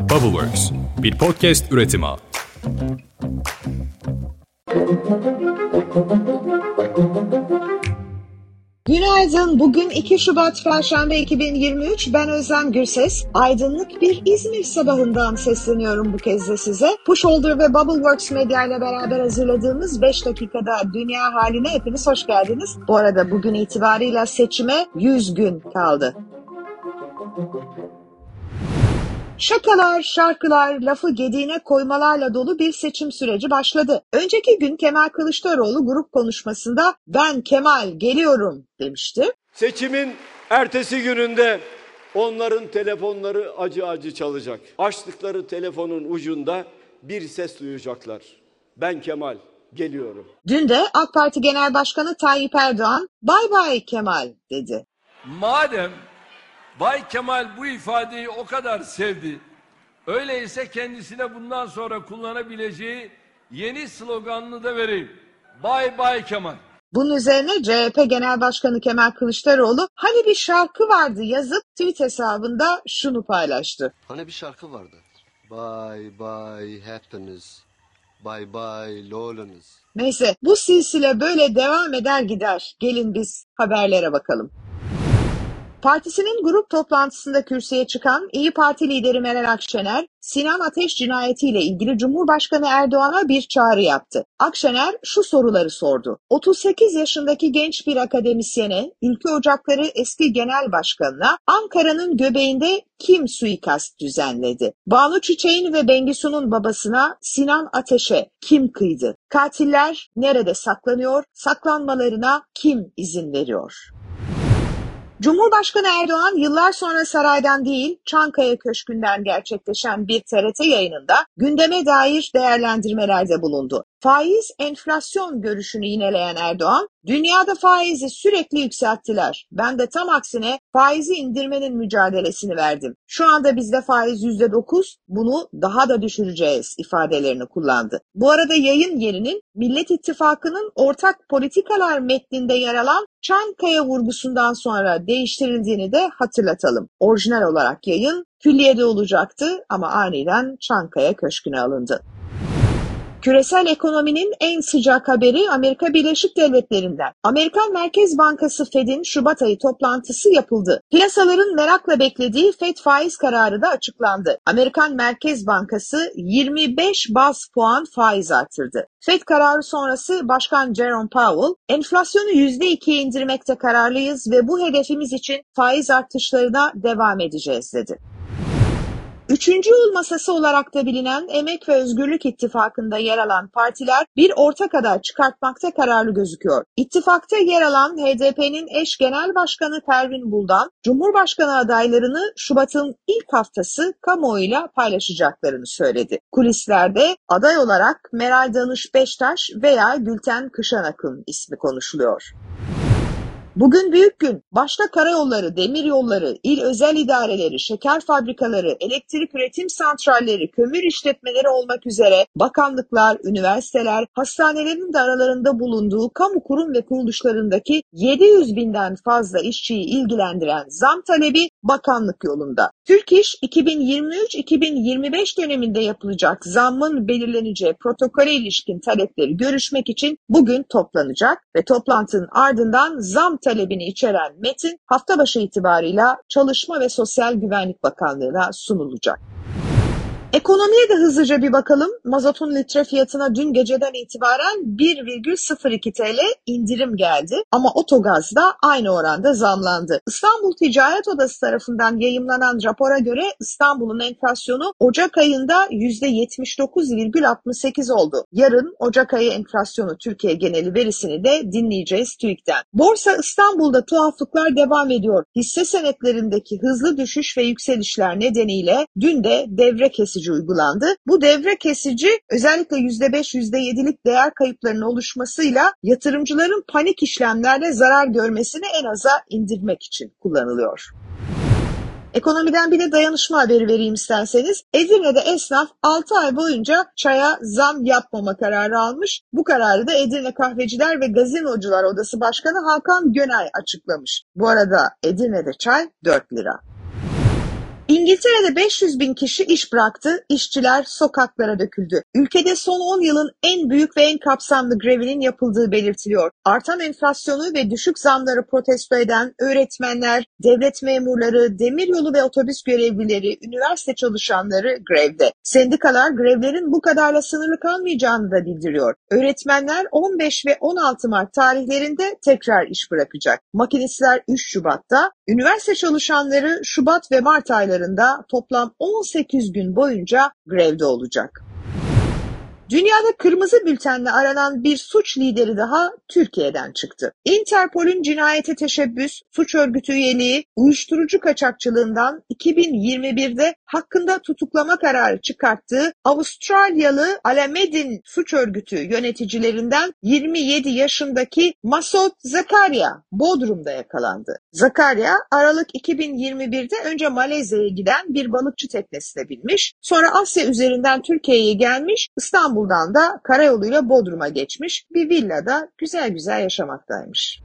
Bubbleworks, bir podcast üretimi. Günaydın. Bugün 2 Şubat Perşembe 2023. Ben Özlem Gürses. Aydınlık bir İzmir sabahından sesleniyorum bu kez de size. Pushholder ve Bubbleworks Medya ile beraber hazırladığımız 5 dakikada dünya haline hepiniz hoş geldiniz. Bu arada bugün itibarıyla seçime 100 gün kaldı. Şakalar, şarkılar, lafı gediğine koymalarla dolu bir seçim süreci başladı. Önceki gün Kemal Kılıçdaroğlu grup konuşmasında ben Kemal geliyorum demişti. Seçimin ertesi gününde onların telefonları acı acı çalacak. Açtıkları telefonun ucunda bir ses duyacaklar. Ben Kemal geliyorum. Dün de AK Parti Genel Başkanı Tayyip Erdoğan bay bay Kemal dedi. Madem Bay Kemal bu ifadeyi o kadar sevdi. Öyleyse kendisine bundan sonra kullanabileceği yeni sloganını da vereyim. Bay Bay Kemal. Bunun üzerine CHP Genel Başkanı Kemal Kılıçdaroğlu hani bir şarkı vardı yazıp tweet hesabında şunu paylaştı. Hani bir şarkı vardı. Bye bye happiness. Bye bye loneliness. Neyse bu silsile böyle devam eder gider. Gelin biz haberlere bakalım. Partisinin grup toplantısında kürsüye çıkan İyi Parti lideri Meral Akşener, Sinan Ateş cinayetiyle ilgili Cumhurbaşkanı Erdoğan'a bir çağrı yaptı. Akşener şu soruları sordu. 38 yaşındaki genç bir akademisyene, Ülke Ocakları eski genel başkanına Ankara'nın göbeğinde kim suikast düzenledi? Banu Çiçek'in ve Bengisu'nun babasına Sinan Ateş'e kim kıydı? Katiller nerede saklanıyor? Saklanmalarına kim izin veriyor? Cumhurbaşkanı Erdoğan yıllar sonra saraydan değil Çankaya Köşkü'nden gerçekleşen bir TRT yayınında gündeme dair değerlendirmelerde bulundu. Faiz enflasyon görüşünü yineleyen Erdoğan, dünyada faizi sürekli yükselttiler. Ben de tam aksine faizi indirmenin mücadelesini verdim. Şu anda bizde faiz %9, bunu daha da düşüreceğiz ifadelerini kullandı. Bu arada yayın yerinin Millet İttifakı'nın ortak politikalar metninde yer alan Çankaya vurgusundan sonra değiştirildiğini de hatırlatalım. Orijinal olarak yayın külliyede olacaktı ama aniden Çankaya Köşkü'ne alındı. Küresel ekonominin en sıcak haberi Amerika Birleşik Devletleri'nden. Amerikan Merkez Bankası Fed'in Şubat ayı toplantısı yapıldı. Piyasaların merakla beklediği Fed faiz kararı da açıklandı. Amerikan Merkez Bankası 25 bas puan faiz artırdı. Fed kararı sonrası Başkan Jerome Powell, enflasyonu %2'ye indirmekte kararlıyız ve bu hedefimiz için faiz artışlarına devam edeceğiz dedi. Üçüncü yol masası olarak da bilinen Emek ve Özgürlük İttifakı'nda yer alan partiler bir ortak aday çıkartmakta kararlı gözüküyor. İttifakta yer alan HDP'nin eş genel başkanı Pervin Buldan, Cumhurbaşkanı adaylarını Şubat'ın ilk haftası kamuoyuyla paylaşacaklarını söyledi. Kulislerde aday olarak Meral Danış Beştaş veya Gülten Kışanak'ın ismi konuşuluyor. Bugün büyük gün. Başta karayolları, demir yolları, il özel idareleri, şeker fabrikaları, elektrik üretim santralleri, kömür işletmeleri olmak üzere bakanlıklar, üniversiteler, hastanelerin de aralarında bulunduğu kamu kurum ve kuruluşlarındaki 700 binden fazla işçiyi ilgilendiren zam talebi bakanlık yolunda. Türk İş 2023-2025 döneminde yapılacak zammın belirleneceği protokole ilişkin talepleri görüşmek için bugün toplanacak ve toplantının ardından zam talebini içeren metin hafta başı itibarıyla Çalışma ve Sosyal Güvenlik Bakanlığı'na sunulacak. Ekonomiye de hızlıca bir bakalım. Mazotun litre fiyatına dün geceden itibaren 1,02 TL indirim geldi ama otogaz da aynı oranda zamlandı. İstanbul Ticaret Odası tarafından yayımlanan rapora göre İstanbul'un enflasyonu Ocak ayında %79,68 oldu. Yarın Ocak ayı enflasyonu Türkiye geneli verisini de dinleyeceğiz TÜİK'ten. Borsa İstanbul'da tuhaflıklar devam ediyor. Hisse senetlerindeki hızlı düşüş ve yükselişler nedeniyle dün de devre kesici kesici uygulandı. Bu devre kesici özellikle %5, %7'lik değer kayıplarının oluşmasıyla yatırımcıların panik işlemlerle zarar görmesini en aza indirmek için kullanılıyor. Ekonomiden bir de dayanışma haberi vereyim isterseniz. Edirne'de esnaf 6 ay boyunca çaya zam yapmama kararı almış. Bu kararı da Edirne Kahveciler ve Gazinocular Odası Başkanı Hakan Gönay açıklamış. Bu arada Edirne'de çay 4 lira. İngiltere'de 500 bin kişi iş bıraktı, işçiler sokaklara döküldü. Ülkede son 10 yılın en büyük ve en kapsamlı grevinin yapıldığı belirtiliyor. Artan enflasyonu ve düşük zamları protesto eden öğretmenler, devlet memurları, demiryolu ve otobüs görevlileri, üniversite çalışanları grevde. Sendikalar grevlerin bu kadarla sınırlı kalmayacağını da bildiriyor. Öğretmenler 15 ve 16 Mart tarihlerinde tekrar iş bırakacak. Makinistler 3 Şubat'ta, üniversite çalışanları Şubat ve Mart aylarında toplam 18 gün boyunca grevde olacak. Dünyada kırmızı bültenle aranan bir suç lideri daha Türkiye'den çıktı. Interpol'ün cinayete teşebbüs, suç örgütü üyeliği, uyuşturucu kaçakçılığından 2021'de hakkında tutuklama kararı çıkarttığı Avustralyalı Alamedin suç örgütü yöneticilerinden 27 yaşındaki Masot Zakaria Bodrum'da yakalandı. Zakaria Aralık 2021'de önce Malezya'ya giden bir balıkçı teknesine binmiş, sonra Asya üzerinden Türkiye'ye gelmiş, İstanbul İstanbul'dan da karayoluyla Bodrum'a geçmiş, bir villada güzel güzel yaşamaktaymış.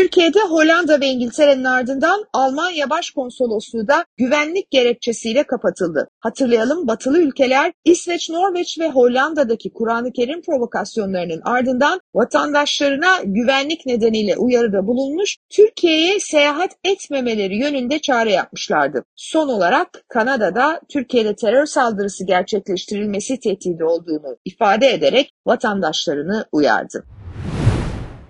Türkiye'de Hollanda ve İngiltere'nin ardından Almanya Başkonsolosluğu da güvenlik gerekçesiyle kapatıldı. Hatırlayalım batılı ülkeler İsveç, Norveç ve Hollanda'daki Kur'an-ı Kerim provokasyonlarının ardından vatandaşlarına güvenlik nedeniyle uyarıda bulunmuş, Türkiye'ye seyahat etmemeleri yönünde çağrı yapmışlardı. Son olarak Kanada'da Türkiye'de terör saldırısı gerçekleştirilmesi tehdidi olduğunu ifade ederek vatandaşlarını uyardı.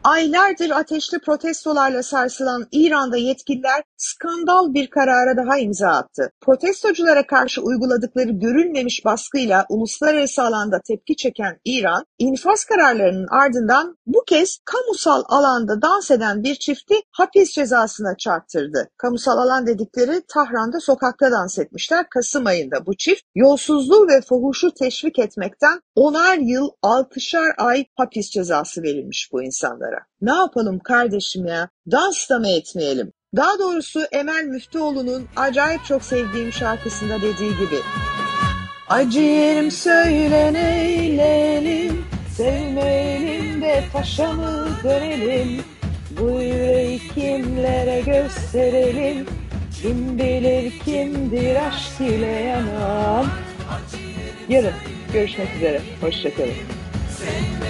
Aylardır ateşli protestolarla sarsılan İran'da yetkililer skandal bir karara daha imza attı. Protestoculara karşı uyguladıkları görülmemiş baskıyla uluslararası alanda tepki çeken İran, infaz kararlarının ardından bu kez kamusal alanda dans eden bir çifti hapis cezasına çarptırdı. Kamusal alan dedikleri Tahran'da sokakta dans etmişler. Kasım ayında bu çift yolsuzluğu ve fuhuşu teşvik etmekten onar yıl altışar ay hapis cezası verilmiş bu insanlara. Ne yapalım kardeşim ya? Dans da mı etmeyelim? Daha doğrusu Emel Müftüoğlu'nun acayip çok sevdiğim şarkısında dediği gibi. Acı yerim söyle neyleyelim, sevmeyelim de taşa mı dönelim? Bu yüreği kimlere gösterelim, kim bilir kimdir aşk ile yanan. Yarın görüşmek üzere, hoşçakalın. Sevmeyelim